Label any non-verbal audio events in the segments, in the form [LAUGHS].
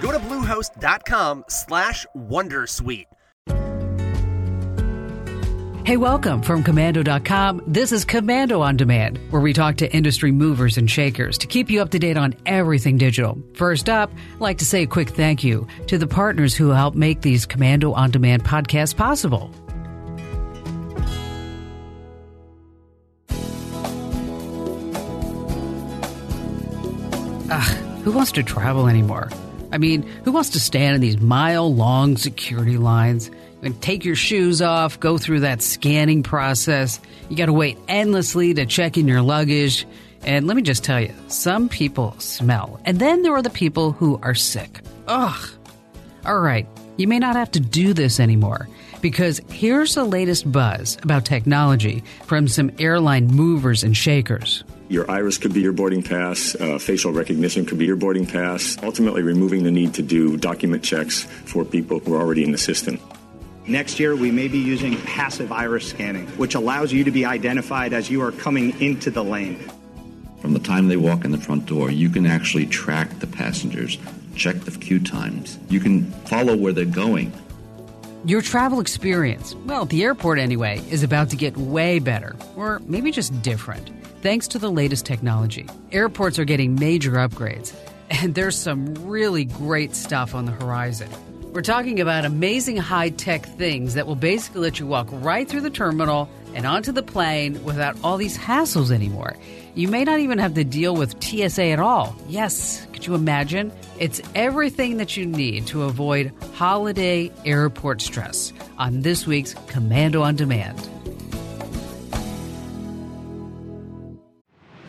Go to bluehost.com slash wondersuite. Hey, welcome from Komando.com. This is Komando on Demand, where we talk to industry movers and shakers to keep you up to date on everything digital. First up, I'd like to say a quick thank you to the partners who help make these Komando on Demand podcasts possible. Ugh, who wants to travel anymore? I mean, who wants to stand in these mile long security lines? and take your shoes off, go through that scanning process. You got to wait endlessly to check in your luggage. And let me just tell you, some people smell. And then there are the people who are sick. Ugh. All right, you may not have to do this anymore because here's the latest buzz about technology from some airline movers and shakers. Your iris could be your boarding pass, uh, facial recognition could be your boarding pass, ultimately removing the need to do document checks for people who are already in the system. Next year, we may be using passive iris scanning, which allows you to be identified as you are coming into the lane. From the time they walk in the front door, you can actually track the passengers, check the queue times. You can follow where they're going. Your travel experience, well, at the airport anyway, is about to get way better, or maybe just different, thanks to the latest technology. Airports are getting major upgrades, and there's some really great stuff on the horizon. We're talking about amazing high tech things that will basically let you walk right through the terminal and onto the plane without all these hassles anymore. You may not even have to deal with TSA at all. Yes, could you imagine? It's everything that you need to avoid holiday airport stress on this week's Komando on Demand.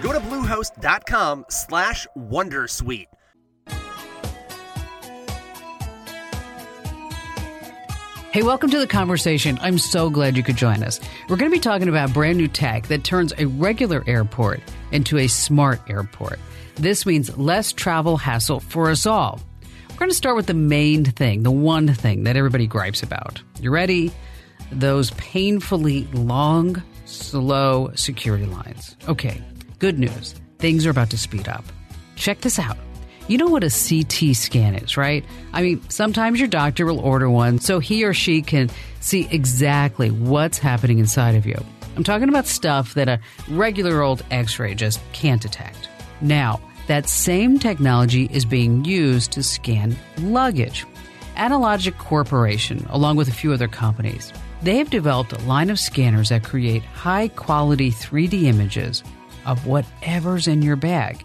Go to bluehost.com slash Wondersuite. Hey, welcome to the conversation. I'm so glad you could join us. We're going to be talking about brand new tech that turns a regular airport into a smart airport. This means less travel hassle for us all. We're going to start with the main thing, the one thing that everybody gripes about. You ready? Those painfully long, slow security lines. Okay, good news. Things are about to speed up. Check this out. You know what a CT scan is, right? I mean, sometimes your doctor will order one so he or she can see exactly what's happening inside of you. I'm talking about stuff that a regular old x ray just can't detect. Now, that same technology is being used to scan luggage. Analogic Corporation, along with a few other companies, they have developed a line of scanners that create high quality 3D images of whatever's in your bag.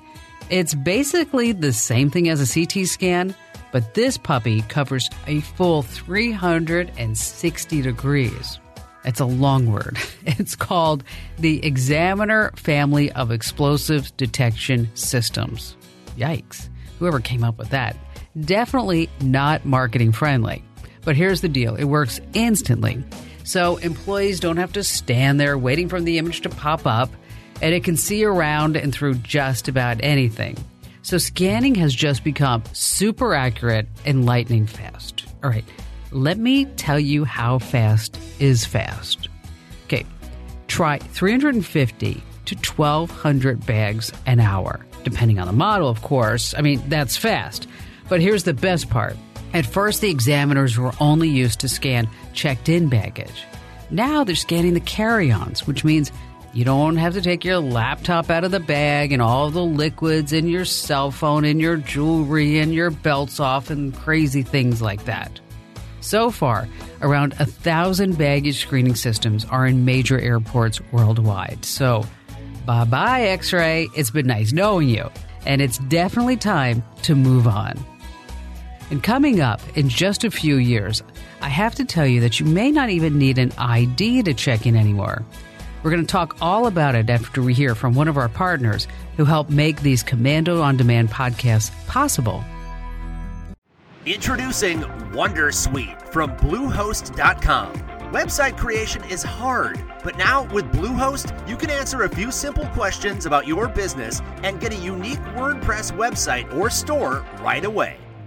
It's basically the same thing as a CT scan, but this puppy covers a full 360 degrees. It's a long word. [LAUGHS] It's called the Examiner Family of Explosive Detection Systems. Yikes. Whoever came up with that. Definitely not marketing friendly. But here's the deal it works instantly. So employees don't have to stand there waiting for the image to pop up and it can see around and through just about anything. So scanning has just become super accurate and lightning fast. All right, let me tell you how fast is fast. Okay, try 350 to 1200 bags an hour, depending on the model, of course. I mean, that's fast. But here's the best part. At first, the examiners were only used to scan checked in baggage. Now they're scanning the carry ons, which means you don't have to take your laptop out of the bag and all the liquids and your cell phone and your jewelry and your belts off and crazy things like that. So far, around a thousand baggage screening systems are in major airports worldwide. So, bye bye, X ray. It's been nice knowing you. And it's definitely time to move on. And coming up in just a few years, I have to tell you that you may not even need an ID to check in anymore. We're going to talk all about it after we hear from one of our partners who help make these Komando on Demand podcasts possible. Introducing Wondersuite from Bluehost.com. Website creation is hard, but now with Bluehost, you can answer a few simple questions about your business and get a unique WordPress website or store right away.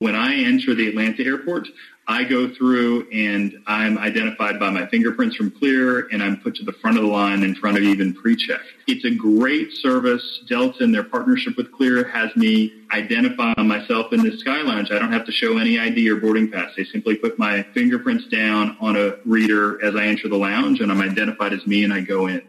When I enter the Atlanta airport, I go through and I'm identified by my fingerprints from Clear and I'm put to the front of the line in front of even pre-check. It's a great service. Delta in their partnership with Clear has me identify myself in the Sky Lounge. I don't have to show any ID or boarding pass. They simply put my fingerprints down on a reader as I enter the lounge and I'm identified as me and I go in.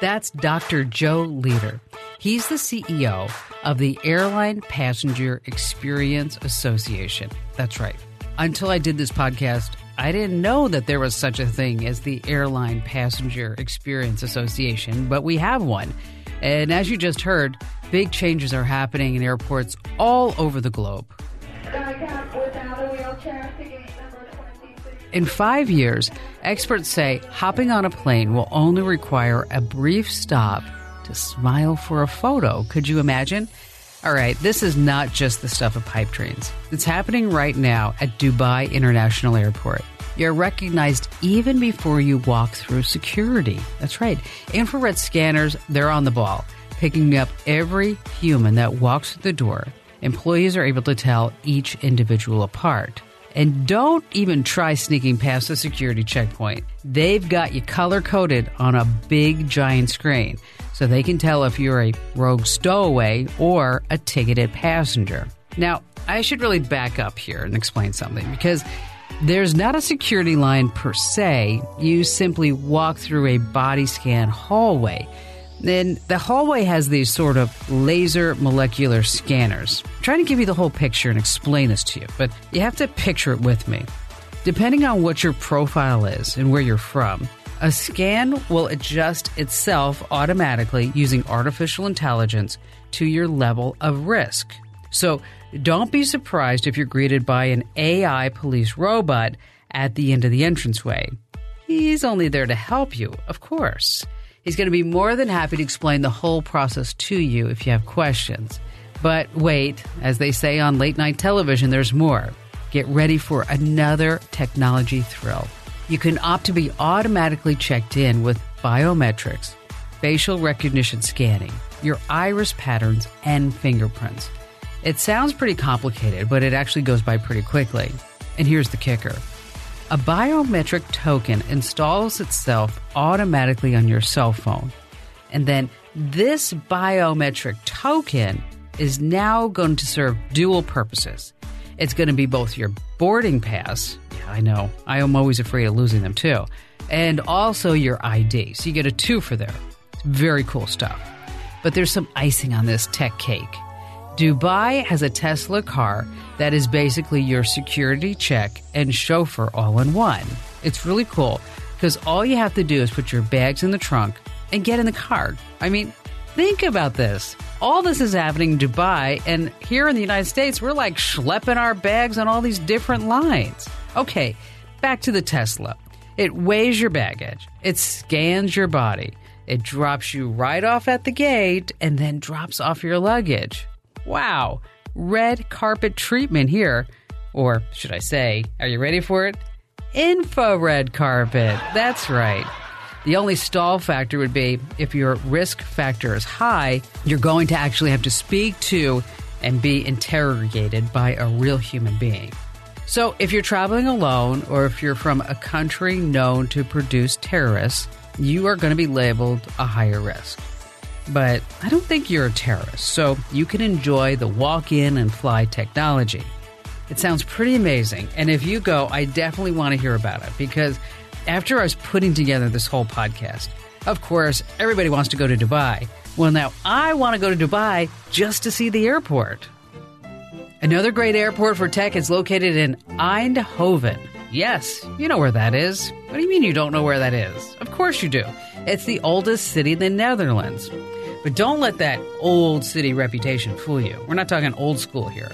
That's Dr. Joe Leader. He's the CEO of the Airline Passenger Experience Association. That's right. Until I did this podcast, I didn't know that there was such a thing as the Airline Passenger Experience Association, but we have one. And as you just heard, big changes are happening in airports all over the globe. In five years, experts say hopping on a plane will only require a brief stop to smile for a photo. Could you imagine? All right, this is not just the stuff of pipe dreams. It's happening right now at Dubai International Airport. You're recognized even before you walk through security. That's right. Infrared scanners, they're on the ball, picking up every human that walks through the door. Employees are able to tell each individual apart. And don't even try sneaking past the security checkpoint. They've got you color coded on a big giant screen so they can tell if you're a rogue stowaway or a ticketed passenger. Now, I should really back up here and explain something because there's not a security line per se. You simply walk through a body scan hallway. Then the hallway has these sort of laser molecular scanners. I'm trying to give you the whole picture and explain this to you, but you have to picture it with me. Depending on what your profile is and where you're from, a scan will adjust itself automatically using artificial intelligence to your level of risk. So don't be surprised if you're greeted by an AI police robot at the end of the entranceway. He's only there to help you, of course. He's going to be more than happy to explain the whole process to you if you have questions. But wait, as they say on late night television, there's more. Get ready for another technology thrill. You can opt to be automatically checked in with biometrics, facial recognition scanning, your iris patterns, and fingerprints. It sounds pretty complicated, but it actually goes by pretty quickly. And here's the kicker a biometric token installs itself automatically on your cell phone. And then this biometric token is now going to serve dual purposes. It's going to be both your boarding pass. Yeah, I know. I am always afraid of losing them too. And also your ID. So you get a two for there. It's very cool stuff. But there's some icing on this tech cake. Dubai has a Tesla car that is basically your security check and chauffeur all in one. It's really cool because all you have to do is put your bags in the trunk and get in the car. I mean, think about this. All this is happening in Dubai, and here in the United States, we're like schlepping our bags on all these different lines. Okay, back to the Tesla. It weighs your baggage, it scans your body, it drops you right off at the gate, and then drops off your luggage. Wow, red carpet treatment here. Or should I say, are you ready for it? Infrared carpet. That's right. The only stall factor would be if your risk factor is high, you're going to actually have to speak to and be interrogated by a real human being. So, if you're traveling alone or if you're from a country known to produce terrorists, you are going to be labeled a higher risk. But I don't think you're a terrorist, so you can enjoy the walk in and fly technology. It sounds pretty amazing, and if you go, I definitely want to hear about it because after I was putting together this whole podcast, of course, everybody wants to go to Dubai. Well, now I want to go to Dubai just to see the airport. Another great airport for tech is located in Eindhoven. Yes, you know where that is. What do you mean you don't know where that is? Of course you do. It's the oldest city in the Netherlands. But don't let that old city reputation fool you. We're not talking old school here.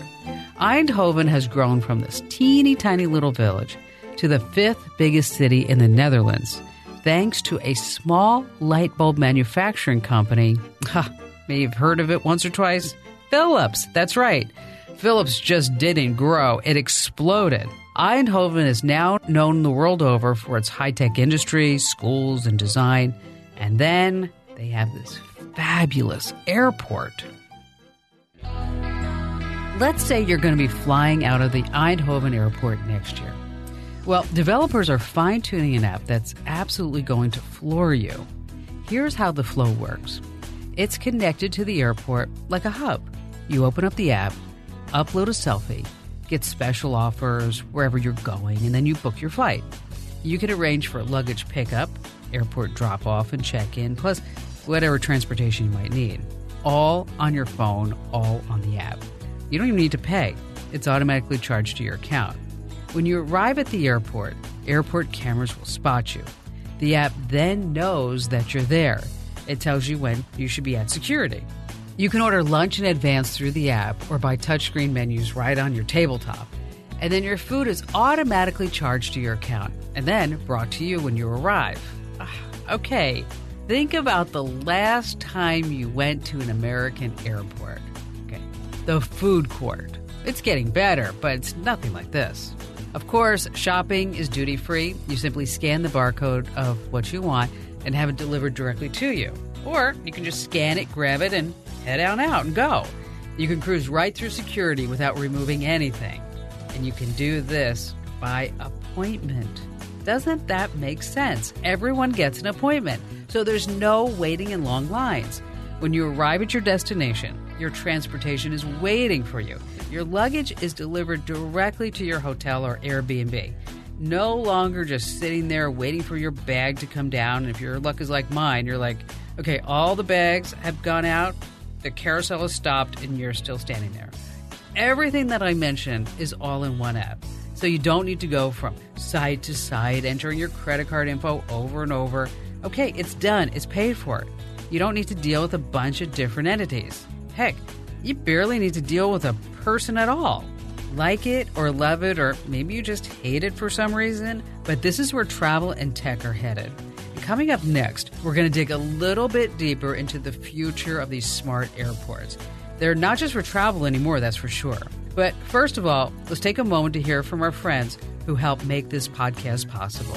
Eindhoven has grown from this teeny tiny little village to the fifth biggest city in the Netherlands, thanks to a small light bulb manufacturing company. Ha, may have heard of it once or twice. Philips, that's right. Philips just didn't grow, it exploded. Eindhoven is now known the world over for its high tech industry, schools, and design. And then they have this fabulous airport. Let's say you're going to be flying out of the Eindhoven airport next year. Well, developers are fine tuning an app that's absolutely going to floor you. Here's how the flow works it's connected to the airport like a hub. You open up the app, upload a selfie, get special offers wherever you're going, and then you book your flight. You can arrange for luggage pickup, airport drop off and check in, plus whatever transportation you might need. All on your phone, all on the app. You don't even need to pay, it's automatically charged to your account. When you arrive at the airport, airport cameras will spot you. The app then knows that you're there. It tells you when you should be at security. You can order lunch in advance through the app or by touchscreen menus right on your tabletop. And then your food is automatically charged to your account and then brought to you when you arrive. Ah, okay, think about the last time you went to an American airport. Okay, the food court. It's getting better, but it's nothing like this. Of course, shopping is duty free. You simply scan the barcode of what you want and have it delivered directly to you. Or you can just scan it, grab it, and head on out and go. You can cruise right through security without removing anything. And you can do this by appointment. Doesn't that make sense? Everyone gets an appointment, so there's no waiting in long lines. When you arrive at your destination, your transportation is waiting for you. Your luggage is delivered directly to your hotel or Airbnb. No longer just sitting there waiting for your bag to come down. And if your luck is like mine, you're like, okay, all the bags have gone out, the carousel has stopped, and you're still standing there. Everything that I mentioned is all in one app. So you don't need to go from side to side, entering your credit card info over and over. Okay, it's done, it's paid for. You don't need to deal with a bunch of different entities. Heck, you barely need to deal with a person at all. Like it or love it, or maybe you just hate it for some reason, but this is where travel and tech are headed. Coming up next, we're going to dig a little bit deeper into the future of these smart airports. They're not just for travel anymore, that's for sure. But first of all, let's take a moment to hear from our friends who help make this podcast possible.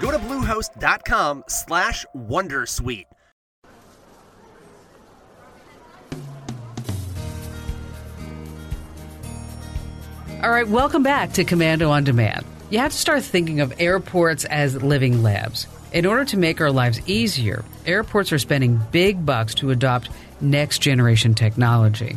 Go to bluehost.com slash wondersuite. All right, welcome back to Komando on Demand. You have to start thinking of airports as living labs. In order to make our lives easier, airports are spending big bucks to adopt next generation technology.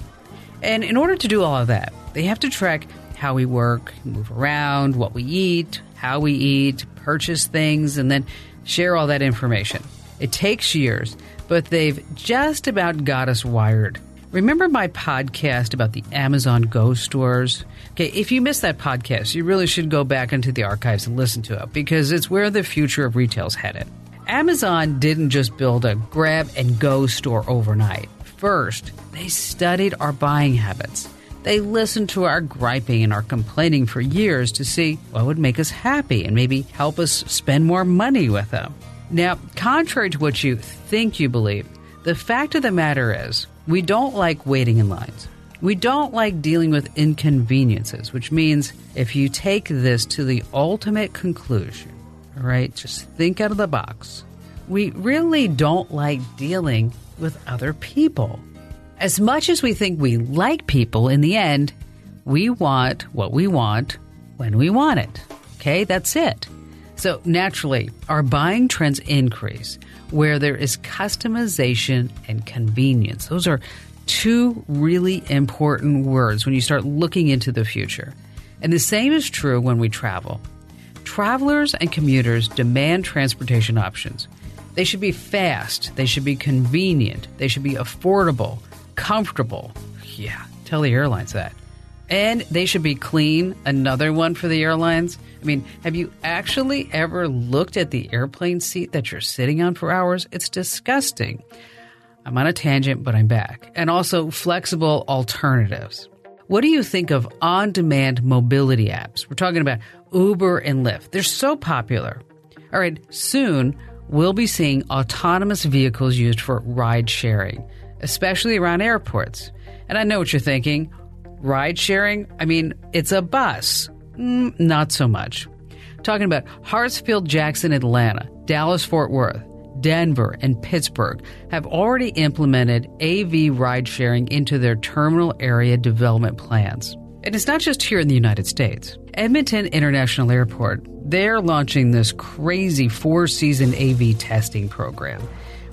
And in order to do all of that, they have to track how we work, move around, what we eat, how we eat, purchase things, and then share all that information. It takes years, but they've just about got us wired. Remember my podcast about the Amazon Go stores? Okay, if you missed that podcast, you really should go back into the archives and listen to it because it's where the future of retail's headed. Amazon didn't just build a grab and go store overnight. First, they studied our buying habits. They listened to our griping and our complaining for years to see what would make us happy and maybe help us spend more money with them. Now, contrary to what you think you believe, the fact of the matter is we don't like waiting in lines. We don't like dealing with inconveniences, which means if you take this to the ultimate conclusion, right, just think out of the box. We really don't like dealing with other people. As much as we think we like people, in the end, we want what we want when we want it. Okay, that's it. So naturally, our buying trends increase where there is customization and convenience. Those are two really important words when you start looking into the future. And the same is true when we travel. Travelers and commuters demand transportation options. They should be fast, they should be convenient, they should be affordable, comfortable. Yeah, tell the airlines that. And they should be clean. Another one for the airlines. I mean, have you actually ever looked at the airplane seat that you're sitting on for hours? It's disgusting. I'm on a tangent, but I'm back. And also flexible alternatives. What do you think of on demand mobility apps? We're talking about Uber and Lyft. They're so popular. All right, soon we'll be seeing autonomous vehicles used for ride sharing, especially around airports. And I know what you're thinking ride sharing? I mean, it's a bus. Mm, not so much. Talking about Hartsfield Jackson, Atlanta, Dallas Fort Worth, Denver, and Pittsburgh have already implemented AV ride sharing into their terminal area development plans. And it's not just here in the United States. Edmonton International Airport, they're launching this crazy four season AV testing program.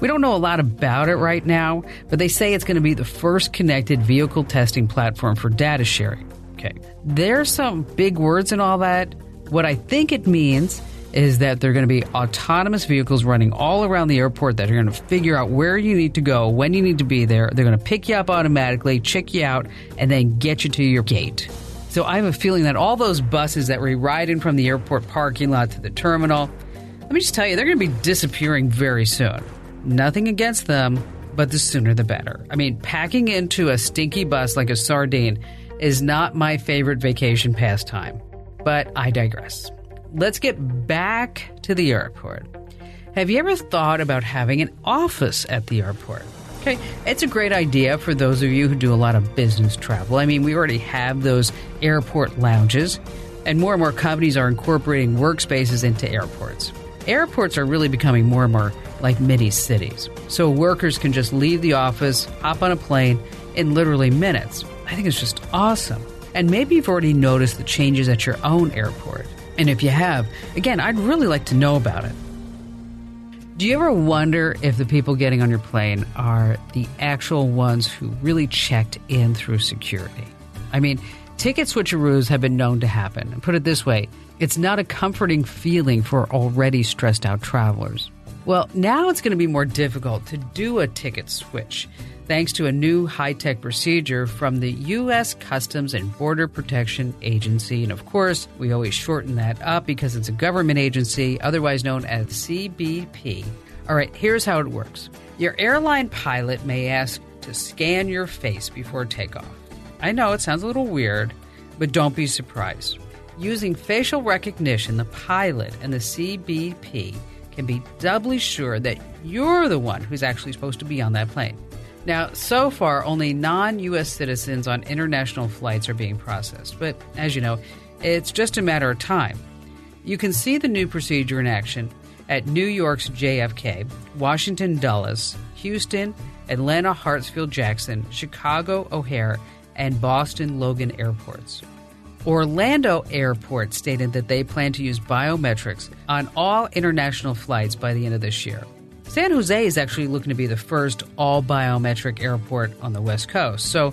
We don't know a lot about it right now, but they say it's going to be the first connected vehicle testing platform for data sharing. Okay. There's some big words and all that. What I think it means is that they're going to be autonomous vehicles running all around the airport that are going to figure out where you need to go, when you need to be there. They're going to pick you up automatically, check you out, and then get you to your gate. So I have a feeling that all those buses that we ride in from the airport parking lot to the terminal, let me just tell you, they're going to be disappearing very soon. Nothing against them, but the sooner the better. I mean, packing into a stinky bus like a sardine is not my favorite vacation pastime. But I digress. Let's get back to the airport. Have you ever thought about having an office at the airport? Okay, it's a great idea for those of you who do a lot of business travel. I mean, we already have those airport lounges, and more and more companies are incorporating workspaces into airports. Airports are really becoming more and more like mini cities. So workers can just leave the office, hop on a plane in literally minutes. I think it's just awesome. And maybe you've already noticed the changes at your own airport. And if you have, again, I'd really like to know about it. Do you ever wonder if the people getting on your plane are the actual ones who really checked in through security? I mean, ticket switcheroos have been known to happen. Put it this way, it's not a comforting feeling for already stressed out travelers. Well, now it's going to be more difficult to do a ticket switch thanks to a new high tech procedure from the U.S. Customs and Border Protection Agency. And of course, we always shorten that up because it's a government agency, otherwise known as CBP. All right, here's how it works your airline pilot may ask to scan your face before takeoff. I know it sounds a little weird, but don't be surprised. Using facial recognition, the pilot and the CBP can be doubly sure that you're the one who's actually supposed to be on that plane. Now, so far, only non US citizens on international flights are being processed, but as you know, it's just a matter of time. You can see the new procedure in action at New York's JFK, Washington Dulles, Houston, Atlanta Hartsfield Jackson, Chicago O'Hare, and Boston Logan airports. Orlando Airport stated that they plan to use biometrics on all international flights by the end of this year. San Jose is actually looking to be the first all biometric airport on the West Coast. So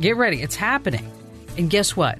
get ready, it's happening. And guess what?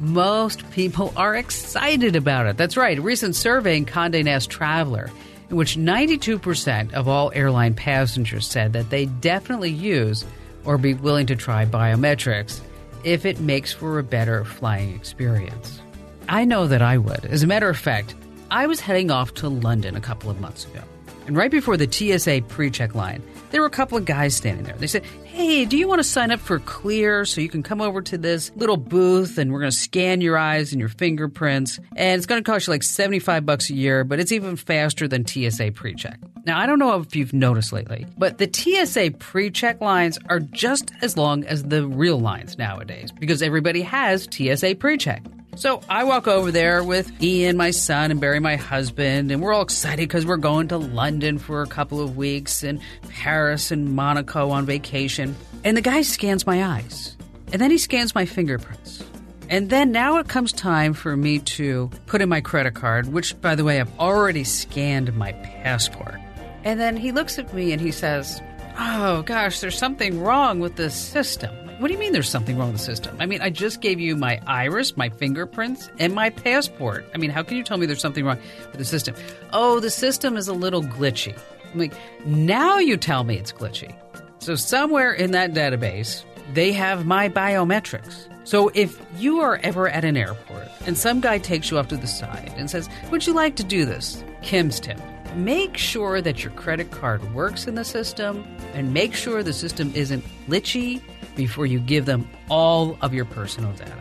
Most people are excited about it. That's right. A recent survey in Condé Nast Traveler, in which 92% of all airline passengers said that they definitely use or be willing to try biometrics if it makes for a better flying experience. I know that I would. As a matter of fact, I was heading off to London a couple of months ago. And right before the TSA pre check line, there were a couple of guys standing there. They said, Hey, do you want to sign up for Clear so you can come over to this little booth and we're going to scan your eyes and your fingerprints? And it's going to cost you like 75 bucks a year, but it's even faster than TSA pre check. Now, I don't know if you've noticed lately, but the TSA pre check lines are just as long as the real lines nowadays because everybody has TSA pre check. So I walk over there with Ian, my son, and Barry, my husband, and we're all excited because we're going to London for a couple of weeks and Paris and Monaco on vacation. And the guy scans my eyes, and then he scans my fingerprints. And then now it comes time for me to put in my credit card, which, by the way, I've already scanned my passport. And then he looks at me and he says, Oh gosh, there's something wrong with the system. What do you mean there's something wrong with the system? I mean, I just gave you my iris, my fingerprints, and my passport. I mean, how can you tell me there's something wrong with the system? Oh, the system is a little glitchy. I'm like, now you tell me it's glitchy. So, somewhere in that database, they have my biometrics. So, if you are ever at an airport and some guy takes you off to the side and says, Would you like to do this? Kim's tip. Make sure that your credit card works in the system and make sure the system isn't glitchy before you give them all of your personal data.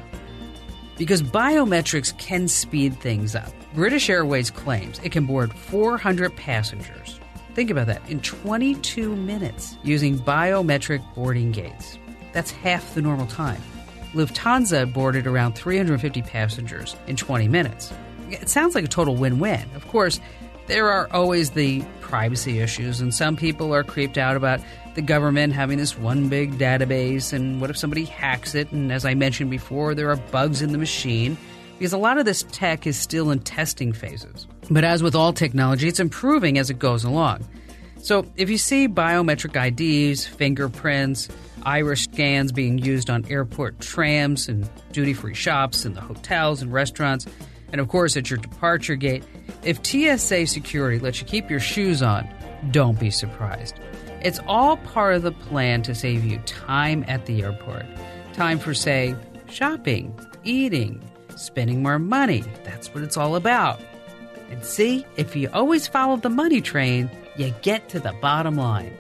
Because biometrics can speed things up. British Airways claims it can board 400 passengers. Think about that in 22 minutes using biometric boarding gates. That's half the normal time. Lufthansa boarded around 350 passengers in 20 minutes. It sounds like a total win win. Of course, there are always the privacy issues, and some people are creeped out about the government having this one big database, and what if somebody hacks it? And as I mentioned before, there are bugs in the machine because a lot of this tech is still in testing phases. But as with all technology, it's improving as it goes along. So if you see biometric IDs, fingerprints, iris scans being used on airport trams and duty free shops and the hotels and restaurants, and of course at your departure gate, if TSA security lets you keep your shoes on, don't be surprised. It's all part of the plan to save you time at the airport. Time for, say, shopping, eating, spending more money. That's what it's all about. And see, if you always follow the money train, you get to the bottom line.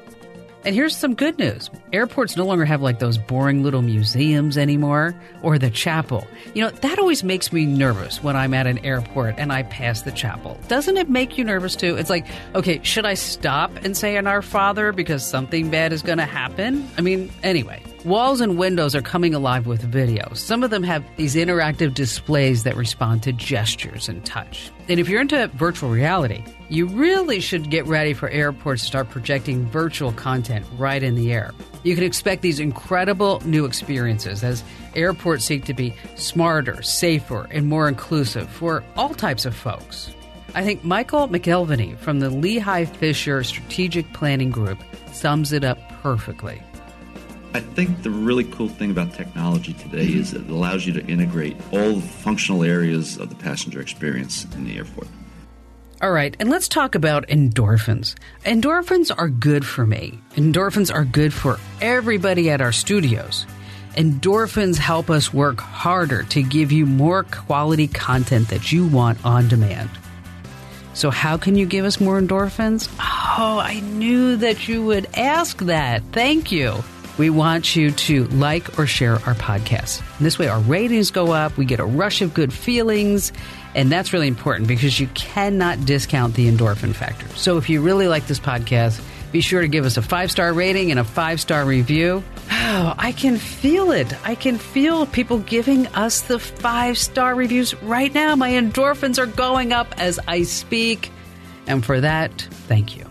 And here's some good news airports no longer have like those boring little museums anymore or the chapel. You know, that always makes me nervous when I'm at an airport and I pass the chapel. Doesn't it make you nervous too? It's like, okay, should I stop and say an Our Father because something bad is going to happen? I mean, anyway. Walls and windows are coming alive with videos. Some of them have these interactive displays that respond to gestures and touch. And if you're into virtual reality, you really should get ready for airports to start projecting virtual content right in the air. You can expect these incredible new experiences as airports seek to be smarter, safer, and more inclusive for all types of folks. I think Michael McElveny from the Lehigh Fisher Strategic Planning Group sums it up perfectly. I think the really cool thing about technology today is it allows you to integrate all functional areas of the passenger experience in the airport. All right, and let's talk about endorphins. Endorphins are good for me. Endorphins are good for everybody at our studios. Endorphins help us work harder to give you more quality content that you want on demand. So, how can you give us more endorphins? Oh, I knew that you would ask that. Thank you we want you to like or share our podcast. This way, our ratings go up, we get a rush of good feelings, and that's really important because you cannot discount the endorphin factor. So if you really like this podcast, be sure to give us a five star rating and a five star review. Oh, I can feel it. I can feel people giving us the five star reviews right now. My endorphins are going up as I speak. And for that, thank you.